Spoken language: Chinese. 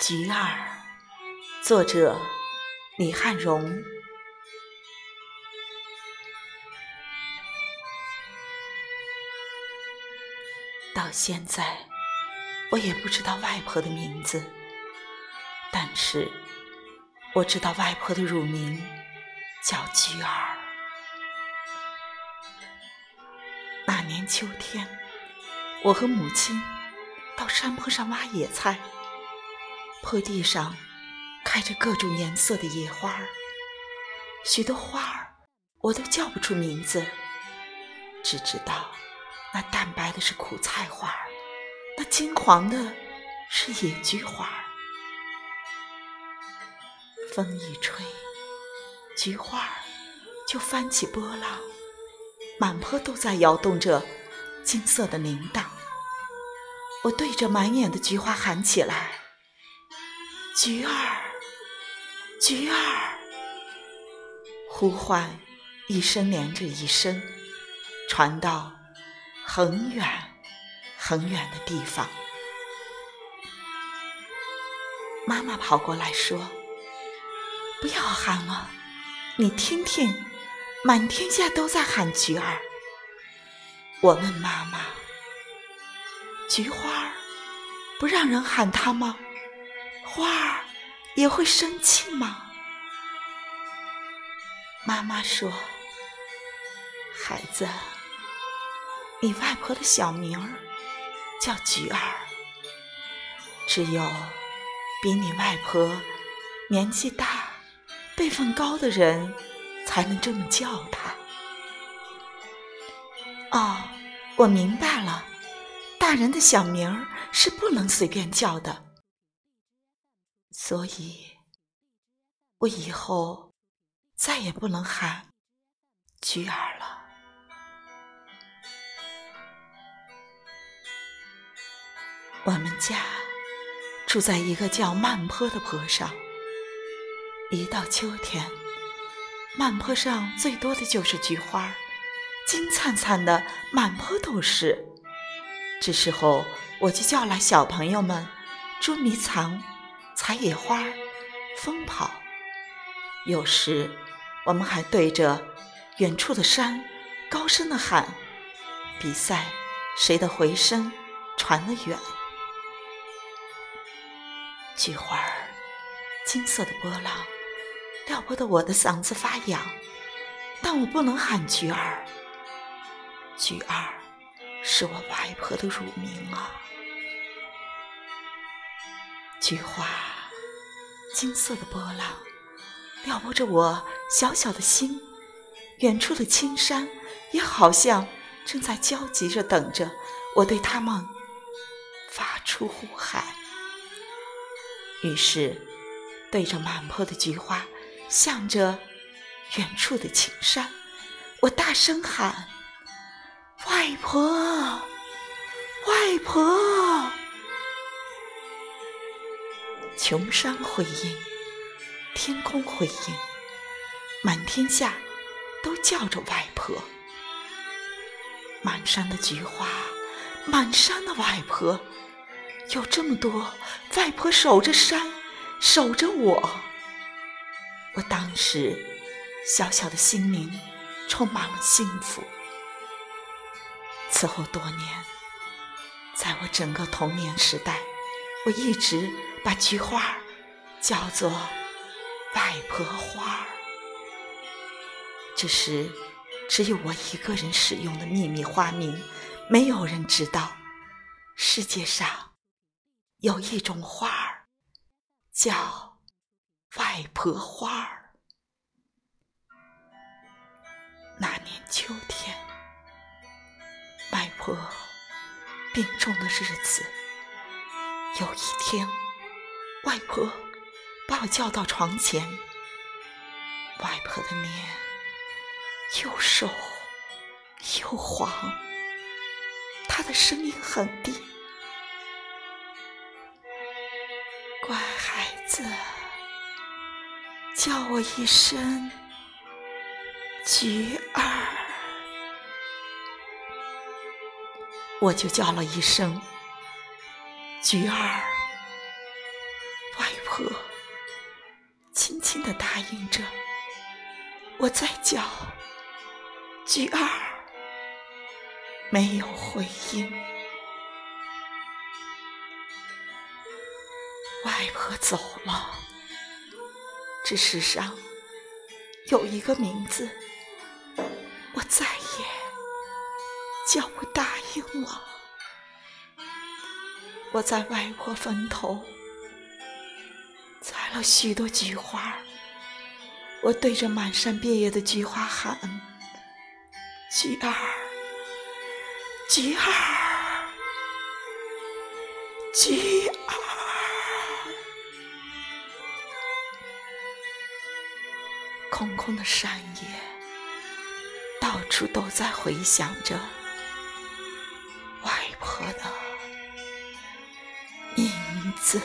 菊儿，作者李汉荣。到现在，我也不知道外婆的名字，但是我知道外婆的乳名叫菊儿。那年秋天，我和母亲到山坡上挖野菜。坡地上开着各种颜色的野花儿，许多花儿我都叫不出名字，只知道那淡白的是苦菜花儿，那金黄的是野菊花儿。风一吹，菊花儿就翻起波浪，满坡都在摇动着金色的铃铛。我对着满眼的菊花喊起来。菊儿，菊儿，呼唤一声连着一声，传到很远很远的地方。妈妈跑过来说：“不要喊了，你听听，满天下都在喊菊儿。”我问妈妈：“菊花儿不让人喊它吗？”花儿也会生气吗？妈妈说：“孩子，你外婆的小名儿叫菊儿，只有比你外婆年纪大、辈分高的人才能这么叫她。”哦，我明白了，人的小名儿是不能随便叫的。所以，我以后再也不能喊菊儿了。我们家住在一个叫慢坡的坡上，一到秋天，慢坡上最多的就是菊花，金灿灿的，满坡都是。这时候，我就叫来小朋友们捉迷藏。采野花，疯跑。有时，我们还对着远处的山高声的喊，比赛谁的回声传得远。菊花儿，金色的波浪，撩拨得我的嗓子发痒。但我不能喊菊儿，菊儿是我外婆的乳名啊。菊花，金色的波浪，撩拨着我小小的心。远处的青山，也好像正在焦急着等着我对他们发出呼喊。于是，对着满坡的菊花，向着远处的青山，我大声喊：“外婆，外婆！”琼山回应，天空回应，满天下都叫着外婆。满山的菊花，满山的外婆，有这么多外婆守着山，守着我。我当时小小的心灵充满了幸福。此后多年，在我整个童年时代，我一直。把菊花叫做外婆花儿，这是只有我一个人使用的秘密花名，没有人知道。世界上有一种花儿叫外婆花儿。那年秋天，婆病重的日子，有一天。外婆把我叫到床前，外婆的脸又瘦又黄，她的声音很低：“乖孩子，叫我一声菊儿。”我就叫了一声“菊儿”，外婆轻轻的答应着，我再叫“菊儿”，没有回应。外婆走了，这世上有一个名字，我再也叫不答应了。我在外婆坟头采了许多菊花，我对着满山遍野的菊花喊：“菊儿，菊儿，菊儿。”空空的山野，到处都在回响着我的影子